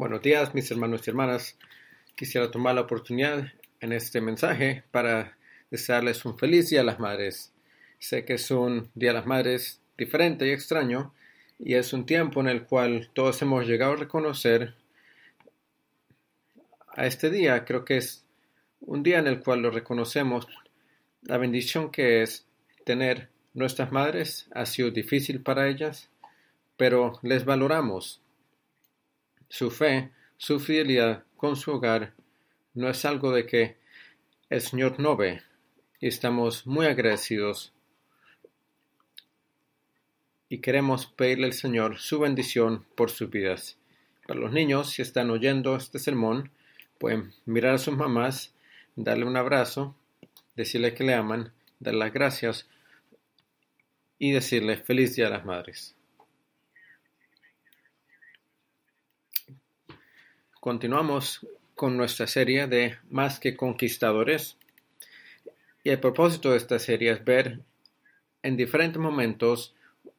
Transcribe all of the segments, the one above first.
Buenos días, mis hermanos y hermanas. Quisiera tomar la oportunidad en este mensaje para desearles un feliz Día de las Madres. Sé que es un Día de las Madres diferente y extraño, y es un tiempo en el cual todos hemos llegado a reconocer a este día. Creo que es un día en el cual lo reconocemos la bendición que es tener nuestras madres. Ha sido difícil para ellas, pero les valoramos su fe, su fidelidad con su hogar, no es algo de que el Señor no ve y estamos muy agradecidos y queremos pedirle al Señor su bendición por sus vidas. Para los niños, si están oyendo este sermón, pueden mirar a sus mamás, darle un abrazo, decirle que le aman, darle las gracias y decirle feliz día a las madres. Continuamos con nuestra serie de Más que Conquistadores. Y el propósito de esta serie es ver en diferentes momentos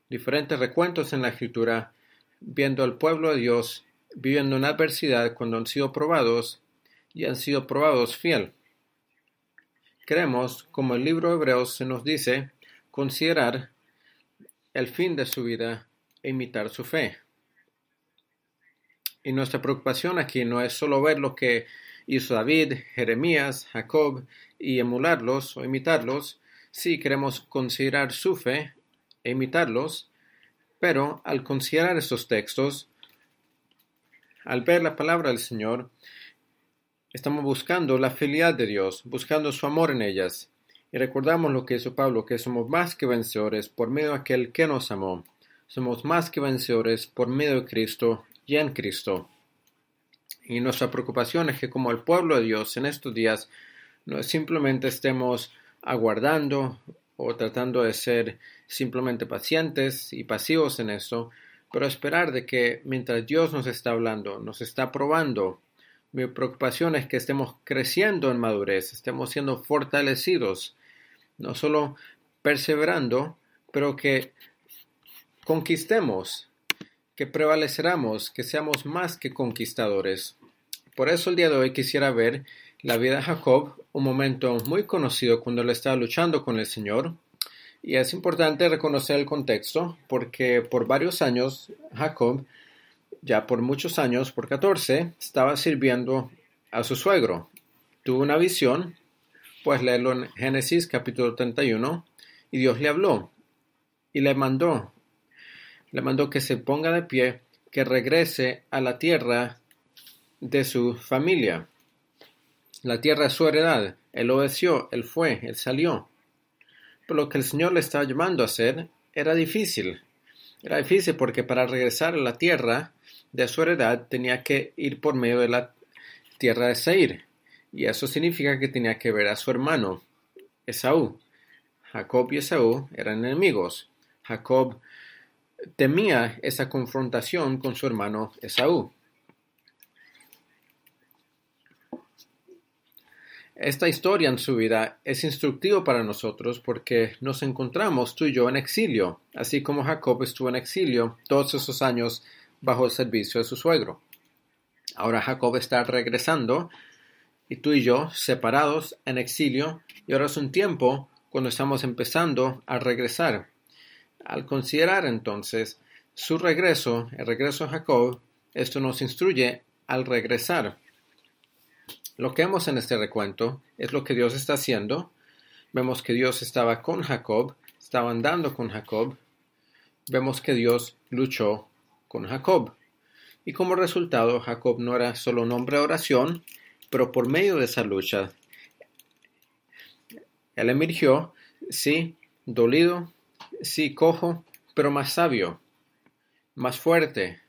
diferentes recuentos en la escritura, viendo al pueblo de Dios viviendo en adversidad cuando han sido probados y han sido probados fiel. Queremos, como el libro de Hebreos se nos dice, considerar el fin de su vida e imitar su fe. Y nuestra preocupación aquí no es solo ver lo que hizo David, Jeremías, Jacob y emularlos o imitarlos. Sí queremos considerar su fe e imitarlos, pero al considerar estos textos, al ver la palabra del Señor, estamos buscando la felicidad de Dios, buscando su amor en ellas. Y recordamos lo que hizo Pablo, que somos más que vencedores por medio de aquel que nos amó. Somos más que vencedores por medio de Cristo y en Cristo. Y nuestra preocupación es que como el pueblo de Dios en estos días no simplemente estemos aguardando o tratando de ser simplemente pacientes y pasivos en esto, pero esperar de que mientras Dios nos está hablando, nos está probando, mi preocupación es que estemos creciendo en madurez, estemos siendo fortalecidos, no solo perseverando, pero que conquistemos que prevaleceramos, que seamos más que conquistadores. Por eso el día de hoy quisiera ver la vida de Jacob, un momento muy conocido cuando él estaba luchando con el Señor. Y es importante reconocer el contexto porque por varios años Jacob, ya por muchos años, por 14, estaba sirviendo a su suegro. Tuvo una visión, pues leerlo en Génesis capítulo 31, y Dios le habló y le mandó le mandó que se ponga de pie, que regrese a la tierra de su familia. La tierra es su heredad. Él obedeció, él fue, él salió. Pero lo que el Señor le estaba llamando a hacer era difícil. Era difícil porque para regresar a la tierra de su heredad tenía que ir por medio de la tierra de Seir. Y eso significa que tenía que ver a su hermano, Esaú. Jacob y Esaú eran enemigos. Jacob temía esa confrontación con su hermano Esaú. Esta historia en su vida es instructivo para nosotros porque nos encontramos tú y yo en exilio, así como Jacob estuvo en exilio todos esos años bajo el servicio de su suegro. Ahora Jacob está regresando y tú y yo separados en exilio y ahora es un tiempo cuando estamos empezando a regresar. Al considerar entonces su regreso, el regreso a Jacob, esto nos instruye al regresar. Lo que vemos en este recuento es lo que Dios está haciendo. Vemos que Dios estaba con Jacob, estaba andando con Jacob. Vemos que Dios luchó con Jacob. Y como resultado, Jacob no era solo un hombre de oración, pero por medio de esa lucha, él emergió, sí, dolido, sí, cojo, pero más sabio, más fuerte.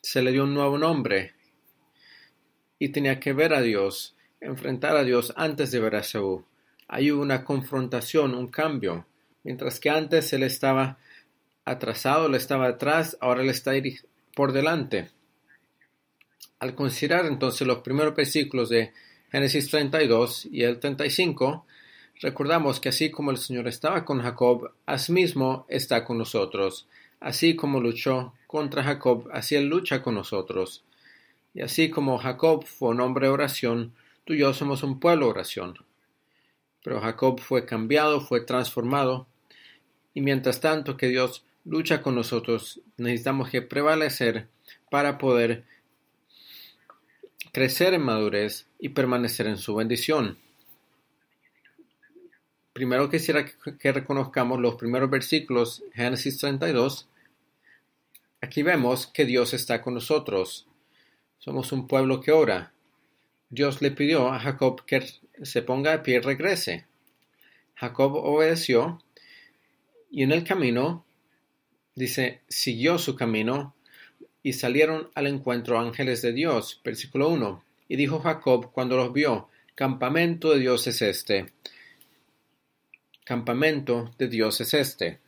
Se le dio un nuevo nombre y tenía que ver a Dios, enfrentar a Dios antes de ver a Saúl. Hay una confrontación, un cambio. Mientras que antes él estaba atrasado, él estaba atrás, ahora él está por delante. Al considerar entonces los primeros versículos de Génesis 32 y el 35, Recordamos que así como el Señor estaba con Jacob, asimismo está con nosotros. así como luchó contra Jacob, así él lucha con nosotros. Y así como Jacob fue un hombre de oración, tú y yo somos un pueblo de oración. Pero Jacob fue cambiado, fue transformado, y mientras tanto que Dios lucha con nosotros, necesitamos que prevalecer para poder crecer en madurez y permanecer en su bendición. Primero quisiera que reconozcamos los primeros versículos, Génesis 32. Aquí vemos que Dios está con nosotros. Somos un pueblo que ora. Dios le pidió a Jacob que se ponga de pie y regrese. Jacob obedeció y en el camino, dice, siguió su camino y salieron al encuentro ángeles de Dios. Versículo 1. Y dijo Jacob cuando los vio, campamento de Dios es este. Campamento de Dios es este.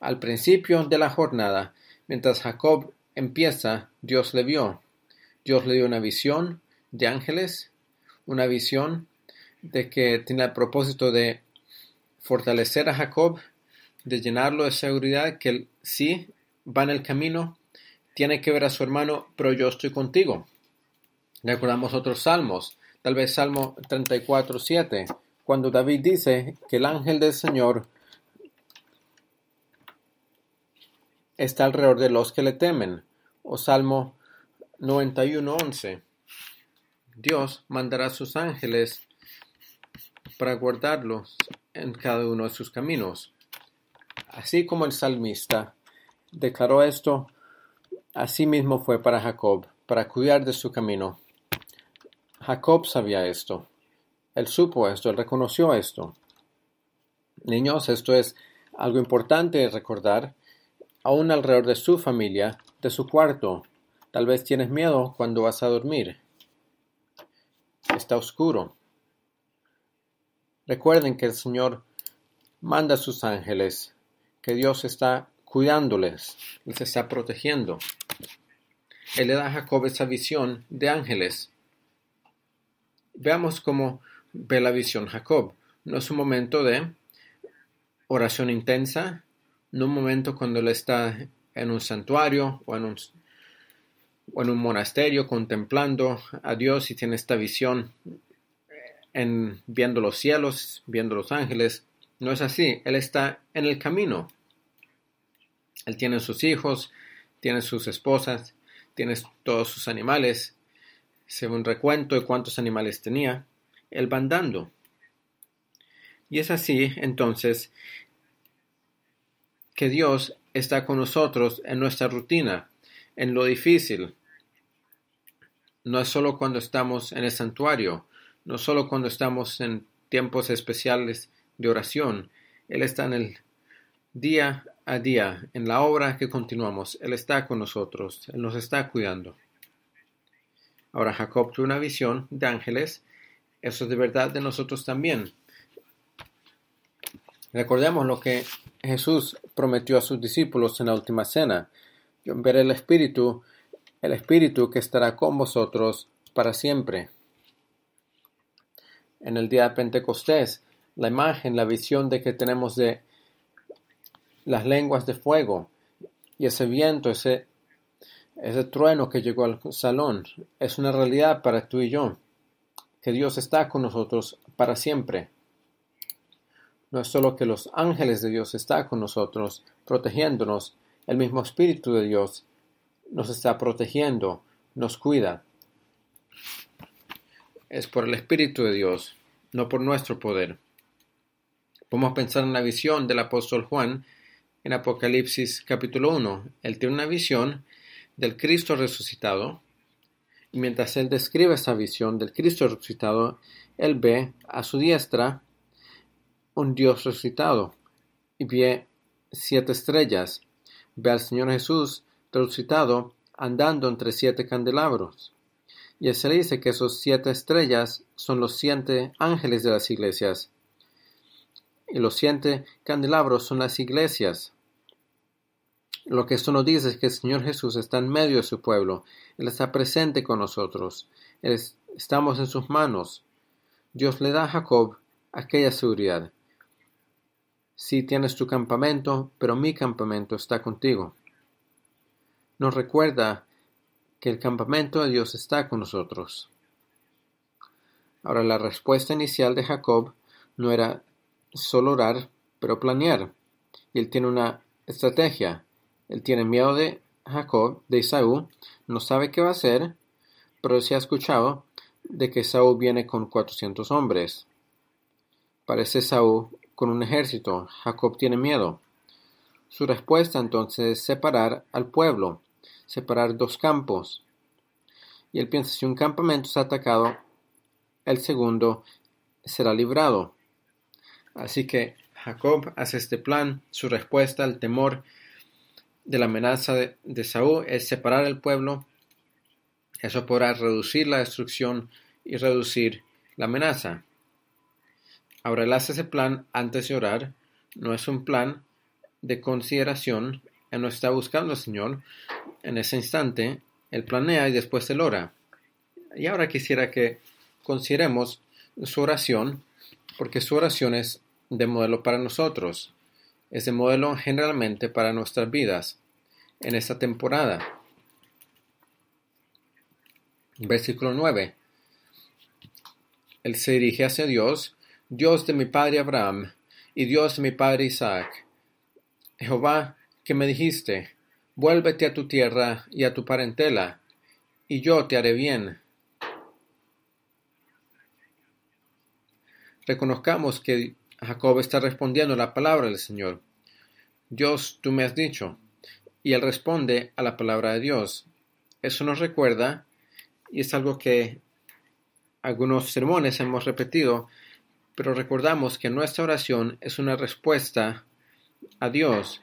Al principio de la jornada, mientras Jacob empieza, Dios le vio. Dios le dio una visión de ángeles, una visión de que tiene el propósito de fortalecer a Jacob, de llenarlo de seguridad, que él sí va en el camino, tiene que ver a su hermano, pero yo estoy contigo. Recordamos otros salmos, tal vez Salmo 34, 7, cuando David dice que el ángel del Señor está alrededor de los que le temen, o Salmo 91, 11. Dios mandará sus ángeles para guardarlos en cada uno de sus caminos. Así como el salmista declaró esto, así mismo fue para Jacob, para cuidar de su camino. Jacob sabía esto. Él supo esto, él reconoció esto. Niños, esto es algo importante recordar, aún alrededor de su familia, de su cuarto. Tal vez tienes miedo cuando vas a dormir. Está oscuro. Recuerden que el Señor manda a sus ángeles, que Dios está cuidándoles, les está protegiendo. Él le da a Jacob esa visión de ángeles. Veamos cómo ve la visión Jacob. No es un momento de oración intensa, no un momento cuando él está en un santuario o en un, monasterio contemplando a Dios y tiene esta visión en viendo los cielos, viendo los ángeles. No es así. Él está en el camino. Él tiene sus hijos, tiene sus esposas, tiene todos sus animales. Según recuento de cuántos animales tenía, él va andando. Y es así, entonces, que Dios está con nosotros en nuestra rutina, en lo difícil. No es solo cuando estamos en el santuario, no solo cuando estamos en tiempos especiales de oración, Él está en el día a día, en la obra que continuamos, Él está con nosotros, Él nos está cuidando. Ahora Jacob tuvo una visión de ángeles, eso es de verdad de nosotros también. Recordemos lo que Jesús prometió a sus discípulos en la última cena. Yo veré el Espíritu, el Espíritu que estará con vosotros para siempre en el día de Pentecostés, la imagen, la visión de que tenemos de las lenguas de fuego y ese viento, ese, ese trueno que llegó al salón, es una realidad para tú y yo, que Dios está con nosotros para siempre. No es solo que los ángeles de Dios están con nosotros, protegiéndonos, el mismo Espíritu de Dios nos está protegiendo, nos cuida es por el Espíritu de Dios, no por nuestro poder. Podemos pensar en la visión del apóstol Juan en Apocalipsis capítulo 1. Él tiene una visión del Cristo resucitado y mientras él describe esa visión del Cristo resucitado, él ve a su diestra un Dios resucitado y ve siete estrellas. Ve al Señor Jesús resucitado andando entre siete candelabros. Y se le dice que esos siete estrellas son los siete ángeles de las iglesias. Y los siete candelabros son las iglesias. Lo que esto nos dice es que el Señor Jesús está en medio de su pueblo. Él está presente con nosotros. estamos en sus manos. Dios le da a Jacob aquella seguridad. Sí tienes tu campamento, pero mi campamento está contigo. Nos recuerda que el campamento de Dios está con nosotros. Ahora la respuesta inicial de Jacob no era solo orar, pero planear. Y él tiene una estrategia. Él tiene miedo de Jacob, de Isaú, no sabe qué va a hacer, pero se ha escuchado de que Saúl viene con cuatrocientos hombres. Parece Saúl con un ejército. Jacob tiene miedo. Su respuesta entonces es separar al pueblo, separar dos campos. Y él piensa, si un campamento es atacado, el segundo será librado. Así que Jacob hace este plan, su respuesta al temor de la amenaza de, Saúl es separar el pueblo. Eso podrá reducir la destrucción y reducir la amenaza. Ahora él hace ese plan antes de orar. No es un plan de consideración. Él no está buscando al Señor. En ese instante, él planea y después él ora. Y ahora quisiera que consideremos su oración, porque su oración es de modelo para nosotros. Es de modelo generalmente para nuestras vidas en esta temporada. Versículo 9. Él se dirige hacia Dios, Dios de mi padre Abraham y Dios de mi padre Isaac. Jehová, que me dijiste, vuélvete a tu tierra y a tu parentela, y yo te haré bien. Reconozcamos que Jacob está respondiendo a la palabra del Señor. Dios, tú me has dicho. Y él responde a la palabra de Dios. Eso nos recuerda, y es algo que algunos sermones hemos repetido, pero recordamos que nuestra oración es una respuesta a Dios.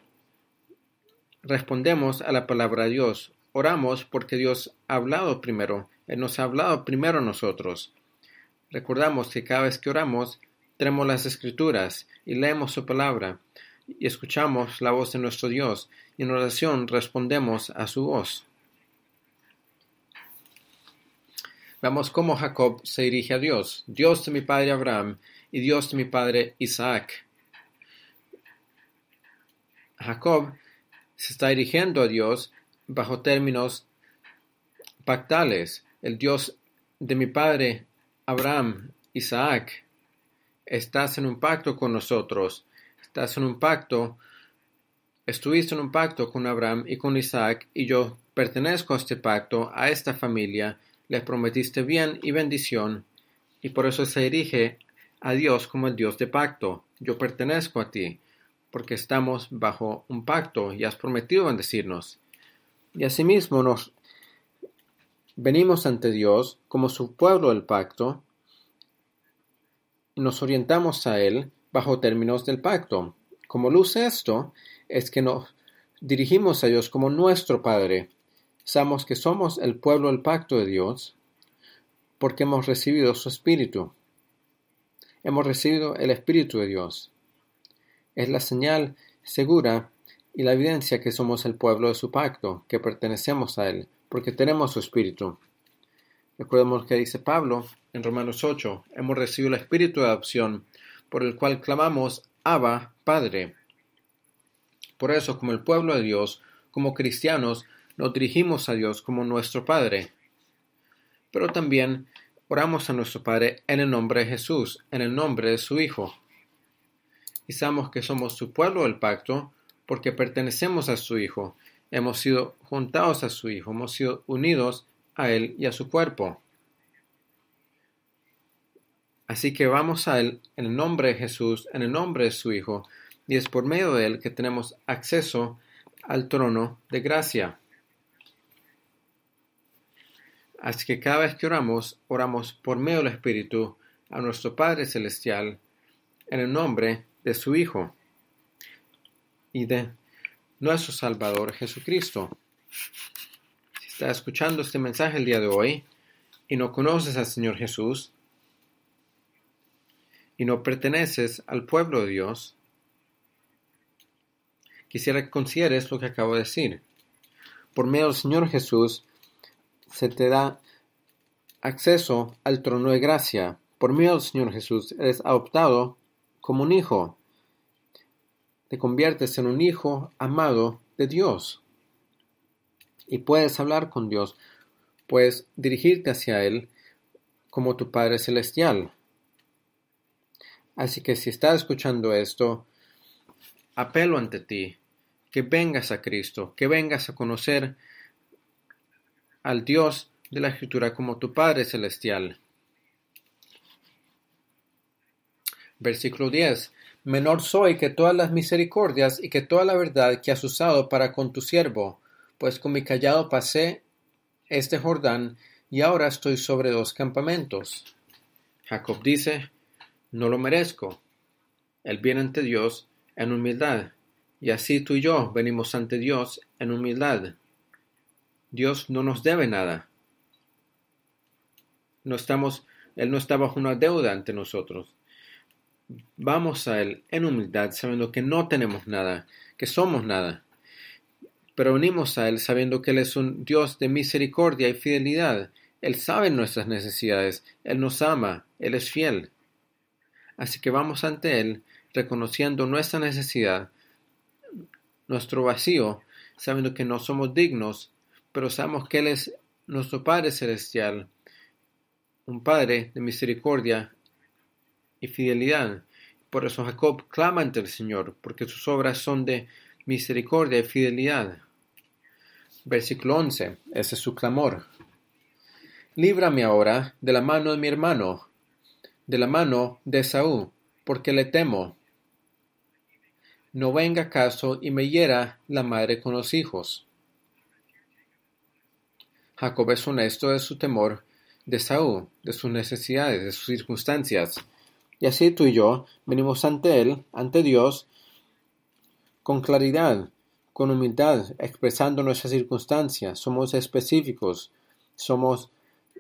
Respondemos a la palabra de Dios. Oramos porque Dios ha hablado primero. Él nos ha hablado primero a nosotros. Recordamos que cada vez que oramos, tenemos las escrituras y leemos su palabra y escuchamos la voz de nuestro Dios y en oración respondemos a su voz. Vamos cómo Jacob se dirige a Dios, Dios de mi padre Abraham y Dios de mi padre Isaac. Jacob se está dirigiendo a Dios bajo términos pactales. El Dios de mi padre Abraham, Isaac, estás en un pacto con nosotros, estás en un pacto, estuviste en un pacto con Abraham y con Isaac, y yo pertenezco a este pacto, a esta familia, le prometiste bien y bendición, y por eso se dirige a Dios como el Dios de pacto. Yo pertenezco a ti, porque estamos bajo un pacto y has prometido bendecirnos. Y asimismo nos venimos ante Dios como su pueblo del pacto, nos orientamos a Él bajo términos del pacto. Como luce esto, es que nos dirigimos a Dios como nuestro Padre, Sabemos que somos el pueblo del pacto de Dios porque hemos recibido su Espíritu. Hemos recibido el Espíritu de Dios. Es la señal segura y la evidencia que somos el pueblo de su pacto, que pertenecemos a Él, porque tenemos su Espíritu. Recordemos que dice Pablo en Romanos 8, hemos recibido el Espíritu de adopción, por el cual clamamos Abba, Padre. Por eso, como el pueblo de Dios, como cristianos, nos dirigimos a Dios como nuestro Padre. Pero también oramos a nuestro Padre en el nombre de Jesús, en el nombre de su Hijo. Y sabemos que somos su pueblo del pacto porque pertenecemos a su Hijo, hemos sido juntados a su Hijo, hemos sido unidos a Él y a su cuerpo. Así que vamos a Él en el nombre de Jesús, en el nombre de su Hijo, y es por medio de Él que tenemos acceso al trono de gracia. Así que cada vez que oramos, oramos por medio del Espíritu a nuestro Padre Celestial en el nombre de su Hijo y de nuestro Salvador Jesucristo. Si estás escuchando este mensaje el día de hoy y no conoces al Señor Jesús y no perteneces al pueblo de Dios, quisiera que consideres lo que acabo de decir. Por medio del Señor Jesús, se te da acceso al trono de gracia. Por medio del Señor Jesús eres adoptado como un hijo. te conviertes en un hijo amado de Dios. Y puedes hablar con Dios, puedes dirigirte hacia Él como tu Padre Celestial. Así que si estás escuchando esto, apelo ante ti, que vengas a Cristo, que vengas a conocer al Dios de la Escritura como tu Padre Celestial. Versículo 10. Menor soy que todas las misericordias y que toda la verdad que has usado para con tu siervo, pues con mi callado pasé este Jordán y ahora estoy sobre dos campamentos. Jacob dice, no lo merezco. Él viene ante Dios en humildad, y así tú y yo venimos ante Dios en humildad. Dios no nos debe nada. No estamos, Él no está bajo una deuda ante nosotros. Vamos a Él en humildad, sabiendo que no tenemos nada, que somos nada. Pero venimos a Él sabiendo que Él es un Dios de misericordia y fidelidad. Él sabe nuestras necesidades, Él nos ama, Él es fiel. Así que vamos ante Él reconociendo nuestra necesidad, nuestro vacío, sabiendo que no somos dignos, pero sabemos que Él es nuestro Padre Celestial, un Padre de misericordia y fidelidad. Por eso Jacob clama ante el Señor, porque sus obras son de misericordia y fidelidad. Versículo 11. Ese es su clamor. Líbrame ahora de la mano de mi hermano, de la mano de Saúl, porque le temo. No venga caso y me hiera la madre con los hijos. Jacob es honesto de su temor de Saúl, de sus necesidades, de sus circunstancias. Y así tú y yo venimos ante Él, ante Dios, con claridad, con humildad, expresando nuestras circunstancias. Somos específicos, somos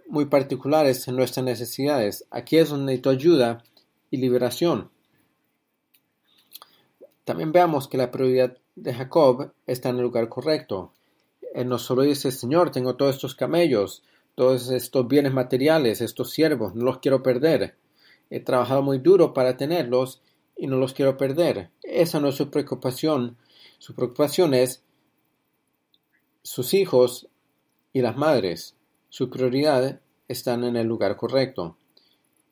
muy particulares en nuestras necesidades. Aquí es donde necesito ayuda y liberación. También veamos que la prioridad de Jacob está en el lugar correcto. Él no solo dice, Señor, tengo todos estos camellos, todos estos bienes materiales, estos siervos, no los quiero perder. He trabajado muy duro para tenerlos y no los quiero perder. Esa no es su preocupación. Su preocupación es sus hijos y las madres. Su prioridad están en el lugar correcto.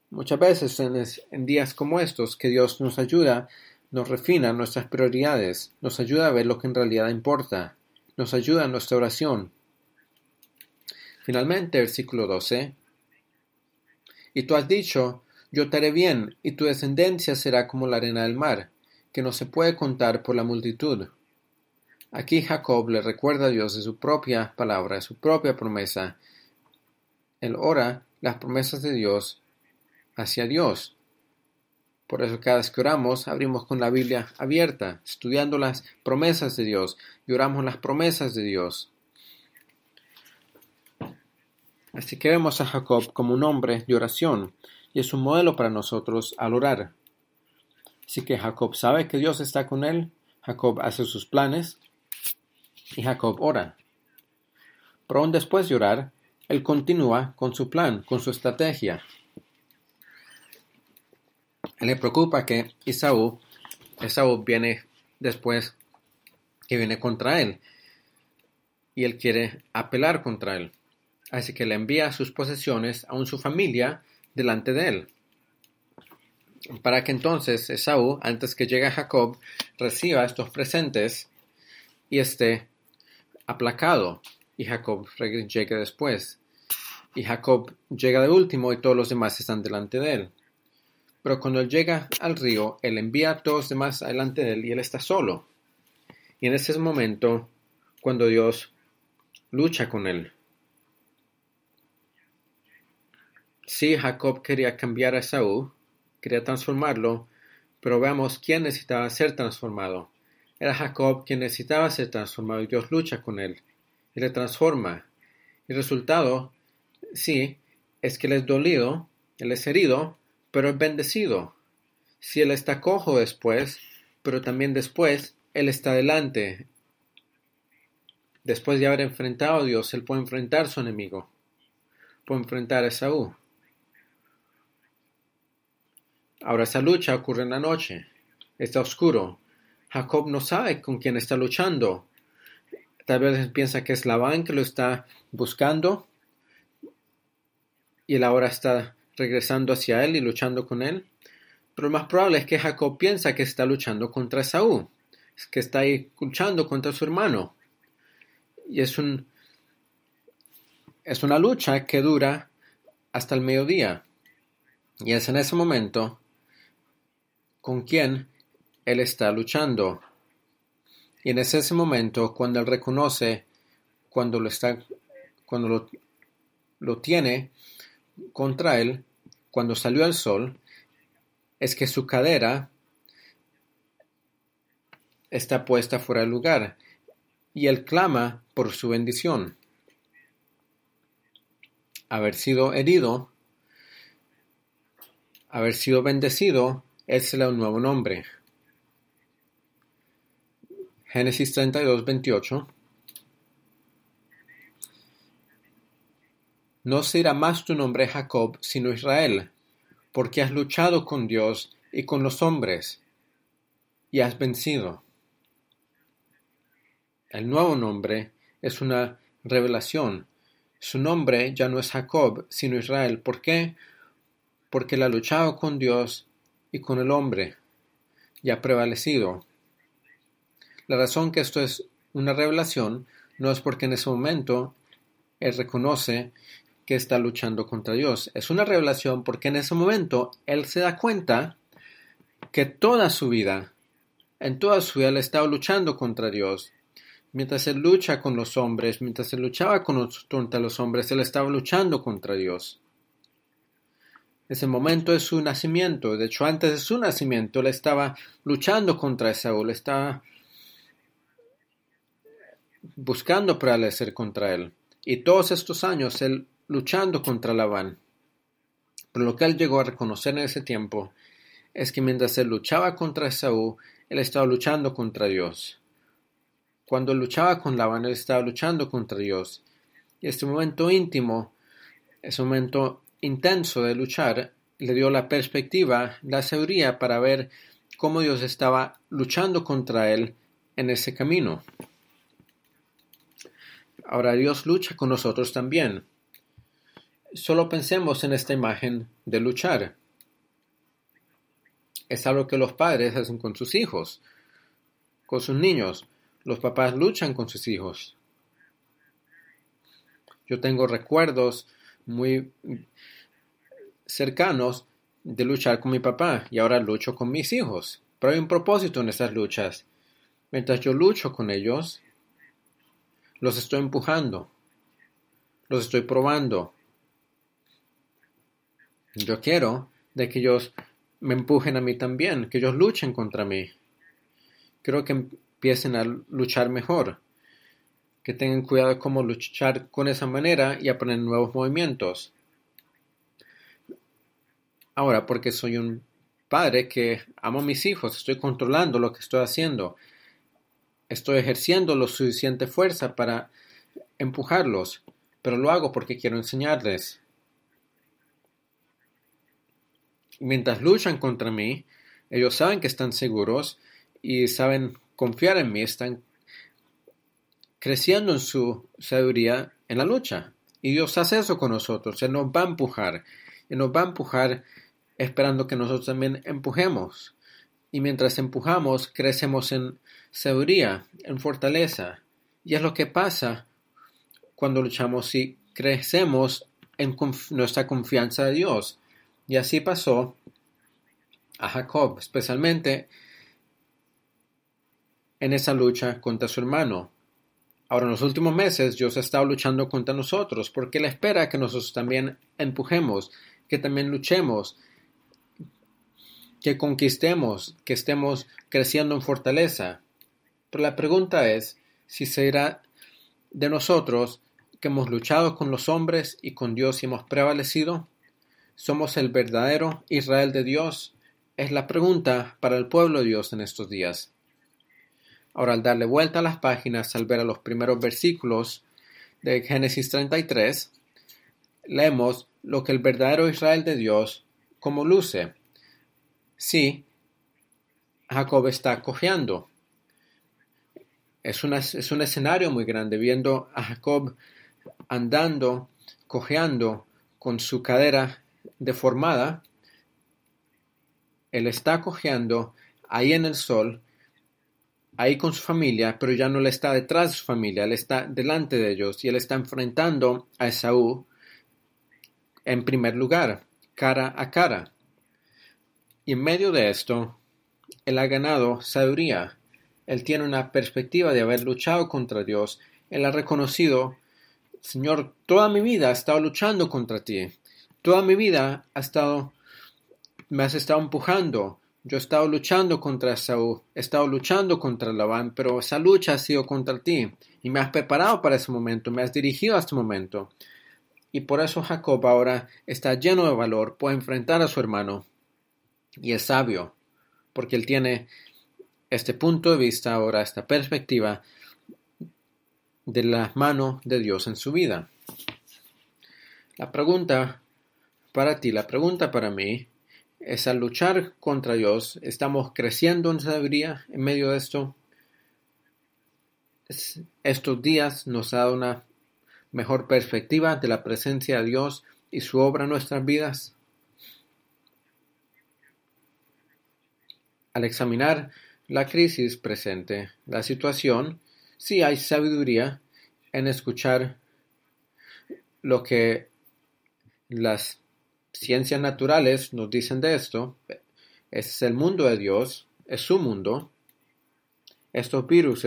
Muchas veces en, días como estos que Dios nos ayuda, nos refina nuestras prioridades, nos ayuda a ver lo que en realidad importa, nos ayuda en nuestra oración. Finalmente, versículo 12. Y tú has dicho, yo te haré bien, y tu descendencia será como la arena del mar, que no se puede contar por la multitud. Aquí Jacob le recuerda a Dios de su propia palabra, de su propia promesa. Él ora las promesas de Dios hacia Dios. Por eso cada vez que oramos, abrimos con la Biblia abierta, estudiando las promesas de Dios y oramos las promesas de Dios. Así que vemos a Jacob como un hombre de oración y es un modelo para nosotros al orar. Así que Jacob sabe que Dios está con él, Jacob hace sus planes y Jacob ora. Pero aún después de orar, él continúa con su plan, con su estrategia. Él le preocupa que Esaú, Esaú viene después que viene contra él y él quiere apelar contra él. Así que le envía sus posesiones, aún su familia, delante de él. Para que entonces Esaú, antes que llegue Jacob, reciba estos presentes y esté aplacado y Jacob llegue después. Y Jacob llega de último y todos los demás están delante de él. Pero cuando él llega al río, él envía a todos los demás delante de él y él está solo. Y en ese momento, cuando Dios lucha con él. Sí, Jacob quería cambiar a Saúl, quería transformarlo, pero veamos quién necesitaba ser transformado. Era Jacob quien necesitaba ser transformado y Dios lucha con él y le transforma. El resultado, sí, es que él es dolido, él es herido, pero es bendecido. Si él está cojo después, pero también después, él está delante. Después de haber enfrentado a Dios, él puede enfrentar a su enemigo, puede enfrentar a Esaú. Ahora esa lucha ocurre en la noche, está oscuro, Jacob no sabe con quién está luchando. Tal vez piensa que es Labán que lo está buscando y él ahora está regresando hacia él y luchando con él. Pero lo más probable es que Jacob piensa que está luchando contra Saúl, que está ahí luchando contra su hermano. Y es un es una lucha que dura hasta el mediodía. Y es en ese momento con quien él está luchando. Y en ese momento, cuando él reconoce, cuando lo está, cuando lo, lo tiene contra él, cuando salió el sol, es que su cadera está puesta fuera del lugar y él clama por su bendición. Haber sido herido, haber sido bendecido, es un nuevo nombre. Génesis 32, 28. No será más tu nombre Jacob, sino Israel, porque has luchado con Dios y con los hombres, y has vencido. El nuevo nombre es una revelación. Su nombre ya no es Jacob, sino Israel. ¿Por qué? Porque él ha luchado con Dios y con el hombre, y ha prevalecido. La razón que esto es una revelación no es porque en ese momento él reconoce que está luchando contra Dios. Es una revelación porque en ese momento él se da cuenta que toda su vida, en toda su vida, él estaba luchando contra Dios. Mientras él lucha con los hombres, mientras él luchaba contra los hombres, él estaba luchando contra Dios. Ese momento es su nacimiento. De hecho, antes de su nacimiento, él estaba luchando contra Saúl, estaba buscando prevalecer contra él. Y todos estos años él luchando contra Labán. Pero lo que él llegó a reconocer en ese tiempo es que mientras él luchaba contra Esaú, él estaba luchando contra Dios. Cuando luchaba con Labán, él estaba luchando contra Dios. Y este momento íntimo, ese momento intenso de luchar, le dio la perspectiva, la seguridad para ver cómo Dios estaba luchando contra él en ese camino. Ahora Dios lucha con nosotros también. Solo pensemos en esta imagen de luchar. Es algo que los padres hacen con sus hijos, con sus niños. Los papás luchan con sus hijos. Yo tengo recuerdos muy cercanos de luchar con mi papá y ahora lucho con mis hijos. Pero hay un propósito en estas luchas. Mientras yo lucho con ellos, los estoy empujando. Los estoy probando. Yo quiero de que ellos me empujen a mí también, que ellos luchen contra mí. Quiero que empiecen a luchar mejor, que tengan cuidado cómo luchar con esa manera y aprender nuevos movimientos. Ahora, porque soy un padre que amo a mis hijos, estoy controlando lo que estoy haciendo, estoy ejerciendo lo suficiente fuerza para empujarlos, pero lo hago porque quiero enseñarles. Mientras luchan contra mí, ellos saben que están seguros y saben confiar en mí, están creciendo en su sabiduría en la lucha. Y Dios hace eso con nosotros, Él nos va a empujar, Él nos va a empujar esperando que nosotros también empujemos. Y mientras empujamos, crecemos en sabiduría, en fortaleza. Y es lo que pasa cuando luchamos y crecemos en nuestra confianza de Dios. Y así pasó a Jacob, especialmente en esa lucha contra su hermano. Ahora, en los últimos meses, Dios ha estado luchando contra nosotros porque Él espera que nosotros también empujemos, que también luchemos, que conquistemos, que estemos creciendo en fortaleza. Pero la pregunta es si será de nosotros que hemos luchado con los hombres y con Dios y hemos prevalecido. ¿Somos el verdadero Israel de Dios? Es la pregunta para el pueblo de Dios en estos días. Ahora, al darle vuelta a las páginas, al ver a los primeros versículos de Génesis 33, leemos lo que el verdadero Israel de Dios como luce. Sí, Jacob está cojeando. Es, es un escenario muy grande, viendo a Jacob andando, cojeando, con su cadera deformada. Él está cojeando ahí en el sol, ahí con su familia, pero ya no le está detrás de su familia, él está delante de ellos y él está enfrentando a Esaú en primer lugar, cara a cara. Y en medio de esto, él ha ganado sabiduría. Él tiene una perspectiva de haber luchado contra Dios. Él ha reconocido, Señor, toda mi vida he estado luchando contra ti. Toda mi vida ha estado, me has estado empujando. Yo he estado luchando contra Saúl, he estado luchando contra Labán, pero esa lucha ha sido contra ti. Y me has preparado para ese momento, me has dirigido a este momento. Y por eso Jacob ahora está lleno de valor, puede enfrentar a su hermano. Y es sabio, porque él tiene este punto de vista ahora, esta perspectiva de la mano de Dios en su vida. La pregunta para ti, la pregunta para mí es al luchar contra Dios, ¿estamos creciendo en sabiduría en medio de esto? Estos días nos ha dado una mejor perspectiva de la presencia de Dios y su obra en nuestras vidas. Al examinar la crisis presente, la situación, sí hay sabiduría en escuchar lo que las ciencias naturales nos dicen de esto. Es el mundo de Dios, es su mundo. Estos virus,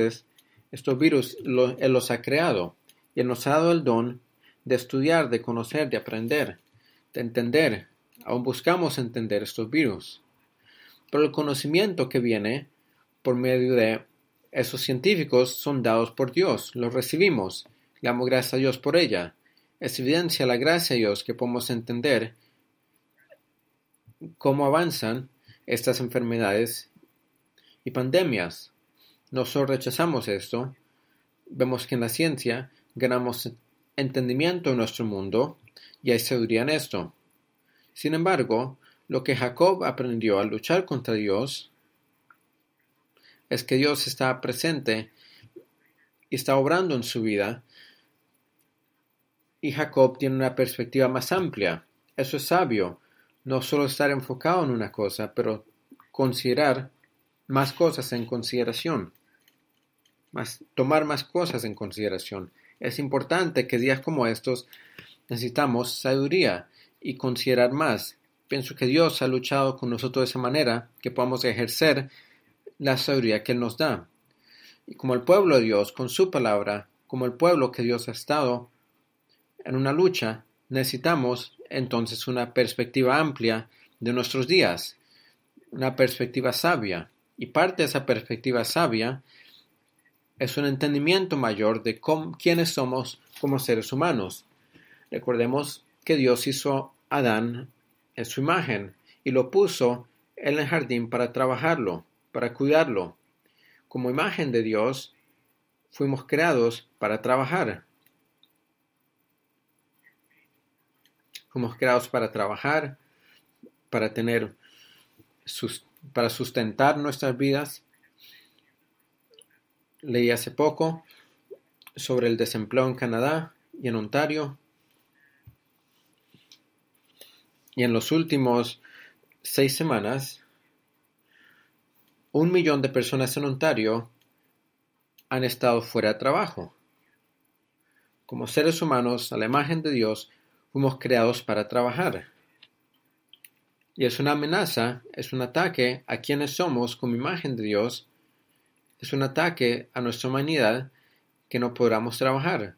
estos virus Él los ha creado y Él nos ha dado el don de estudiar, de conocer, de aprender, de entender. Aún buscamos entender estos virus pero el conocimiento que viene por medio de esos científicos son dados por Dios, los recibimos, le damos gracias a Dios por ella. Es evidencia la gracia de Dios que podemos entender cómo avanzan estas enfermedades y pandemias. Nosotros rechazamos esto, vemos que en la ciencia ganamos entendimiento en nuestro mundo y hay sabiduría en esto. Sin embargo, lo que Jacob aprendió al luchar contra Dios es que Dios está presente y está obrando en su vida. Y Jacob tiene una perspectiva más amplia. Eso es sabio. No solo estar enfocado en una cosa, pero considerar más cosas en consideración. Más, tomar más cosas en consideración. Es importante que días como estos necesitamos sabiduría y considerar más Pienso que Dios ha luchado con nosotros de esa manera que podamos ejercer la sabiduría que Él nos da. Y como el pueblo de Dios, con su palabra, como el pueblo que Dios ha estado en una lucha, necesitamos entonces una perspectiva amplia de nuestros días, una perspectiva sabia. Y parte de esa perspectiva sabia es un entendimiento mayor de quiénes somos como seres humanos. Recordemos que Dios hizo a Adán en su imagen y lo puso en el jardín para trabajarlo, para cuidarlo. Como imagen de Dios, fuimos creados para trabajar. Fuimos creados para trabajar, para tener, para sustentar nuestras vidas. Leí hace poco sobre el desempleo en Canadá y en Ontario y en los últimos seis semanas, un millón de personas en Ontario han estado fuera de trabajo. Como seres humanos, a la imagen de Dios, fuimos creados para trabajar. Y es una amenaza, es un ataque a quienes somos como imagen de Dios, es un ataque a nuestra humanidad que no podamos trabajar,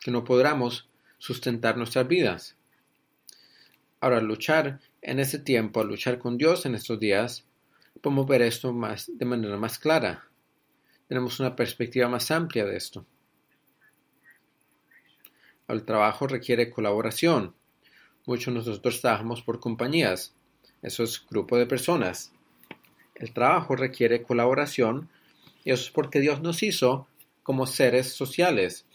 que no podamos sustentar nuestras vidas. Ahora, luchar en ese tiempo, luchar con Dios en estos días, podemos ver esto más, de manera más clara. Tenemos una perspectiva más amplia de esto. El trabajo requiere colaboración. Muchos de nosotros trabajamos por compañías. Eso es grupo de personas. El trabajo requiere colaboración y eso es porque Dios nos hizo como seres sociales.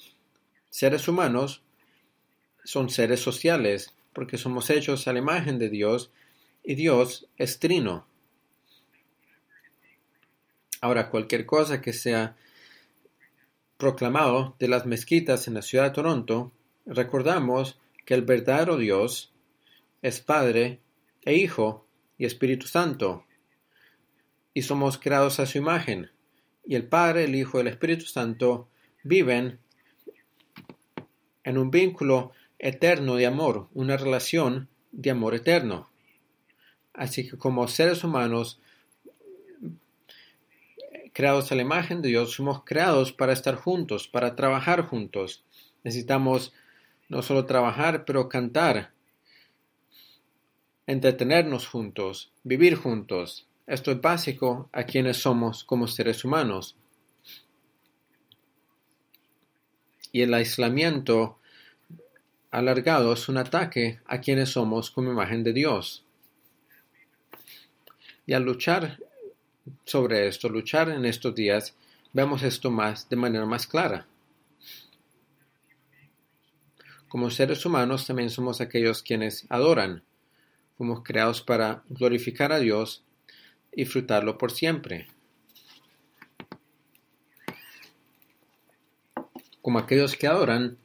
Seres humanos son seres sociales porque somos hechos a la imagen de Dios y Dios es trino. Ahora, cualquier cosa que sea proclamado de las mezquitas en la ciudad de Toronto, recordamos que el verdadero Dios es Padre e Hijo y Espíritu Santo, y somos creados a su imagen, y el Padre, el Hijo y el Espíritu Santo viven en un vínculo eterno de amor, una relación de amor eterno. Así que como seres humanos creados a la imagen de Dios, somos creados para estar juntos, para trabajar juntos. Necesitamos no solo trabajar, pero cantar, entretenernos juntos, vivir juntos. Esto es básico a quienes somos como seres humanos. Y el aislamiento alargado es un ataque a quienes somos como imagen de Dios. Y al luchar sobre esto, luchar en estos días, vemos esto más de manera más clara. Como seres humanos también somos aquellos quienes adoran. Fuimos creados para glorificar a Dios y disfrutarlo por siempre. Como aquellos que adoran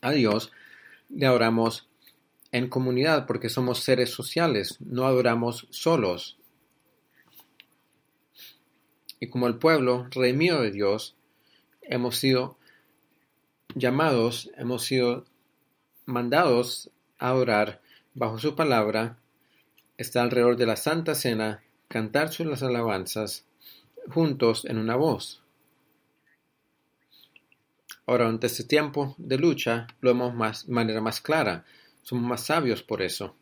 a Dios, le adoramos en comunidad porque somos seres sociales, no adoramos solos. Y como el pueblo redimido de Dios, hemos sido llamados, hemos sido mandados a orar bajo su palabra, está alrededor de la Santa Cena, cantar sus alabanzas juntos en una voz. Ahora, ante este tiempo de lucha, lo vemos más, de manera más clara. Somos más sabios por eso.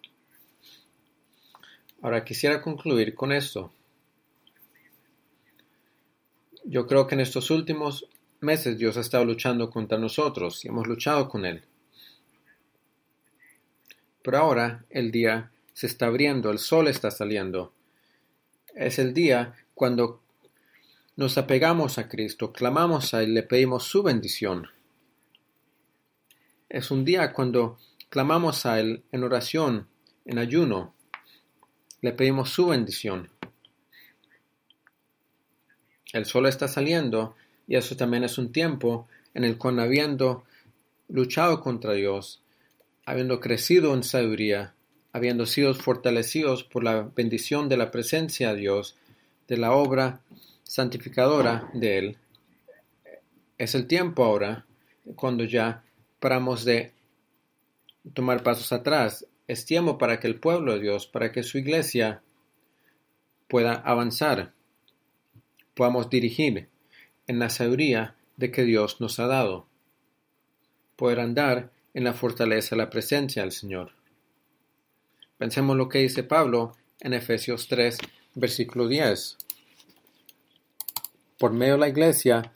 Ahora quisiera concluir con esto. Yo creo que en estos últimos meses Dios ha estado luchando contra nosotros y hemos luchado con Él. Pero ahora el día se está abriendo, el sol está saliendo. Es el día cuando nos apegamos a Cristo, clamamos a Él, le pedimos su bendición. Es un día cuando clamamos a Él en oración, en ayuno, le pedimos su bendición. El sol está saliendo y eso también es un tiempo en el cual habiendo luchado contra Dios, habiendo crecido en sabiduría, habiendo sido fortalecidos por la bendición de la presencia de Dios, de la obra santificadora de Él, es el tiempo ahora cuando ya paramos de tomar pasos atrás. Es tiempo para que el pueblo de Dios, para que su iglesia pueda avanzar podamos dirigir en la sabiduría de que Dios nos ha dado, poder andar en la fortaleza de la presencia del Señor. Pensemos lo que dice Pablo en Efesios 3, versículo 10. Por medio de la iglesia,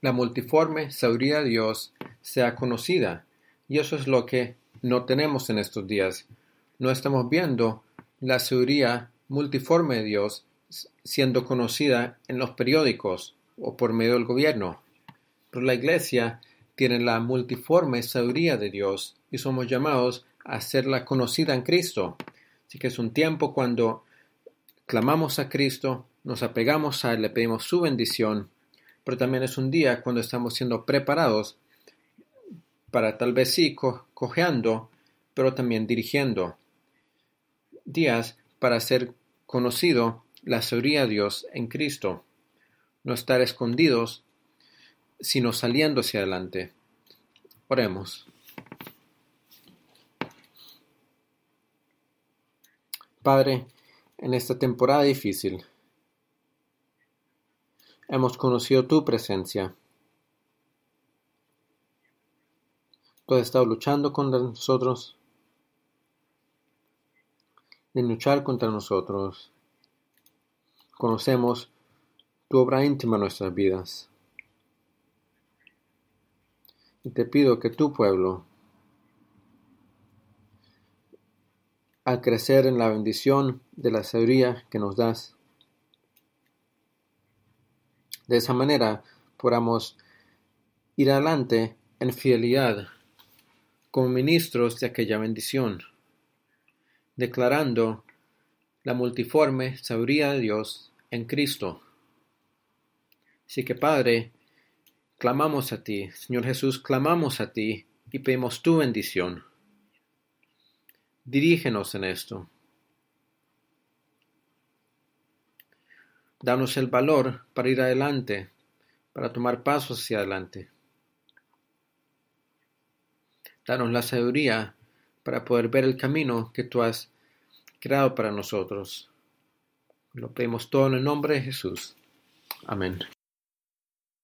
la multiforme sabiduría de Dios sea conocida y eso es lo que no tenemos en estos días. No estamos viendo la sabiduría multiforme de Dios siendo conocida en los periódicos o por medio del gobierno. Pero la iglesia tiene la multiforme sabiduría de Dios y somos llamados a hacerla conocida en Cristo. Así que es un tiempo cuando clamamos a Cristo, nos apegamos a Él, le pedimos su bendición, pero también es un día cuando estamos siendo preparados para tal vez sí cojeando, pero también dirigiendo. Días para ser conocido la sabiduría de Dios en Cristo, no estar escondidos, sino saliendo hacia adelante. Oremos. Padre, en esta temporada difícil, hemos conocido tu presencia Tú has estado luchando contra nosotros, en luchar contra nosotros. Conocemos tu obra íntima en nuestras vidas. Y te pido que tu pueblo, al crecer en la bendición de la sabiduría que nos das, de esa manera podamos ir adelante en fidelidad como ministros de aquella bendición, declarando la multiforme sabiduría de Dios en Cristo. Así que Padre, clamamos a ti, Señor Jesús, clamamos a ti y pedimos tu bendición. Dirígenos en esto. Danos el valor para ir adelante, para tomar pasos hacia adelante. Danos la sabiduría para poder ver el camino que tú has creado para nosotros. Lo pedimos todo en el nombre de Jesús. Amén.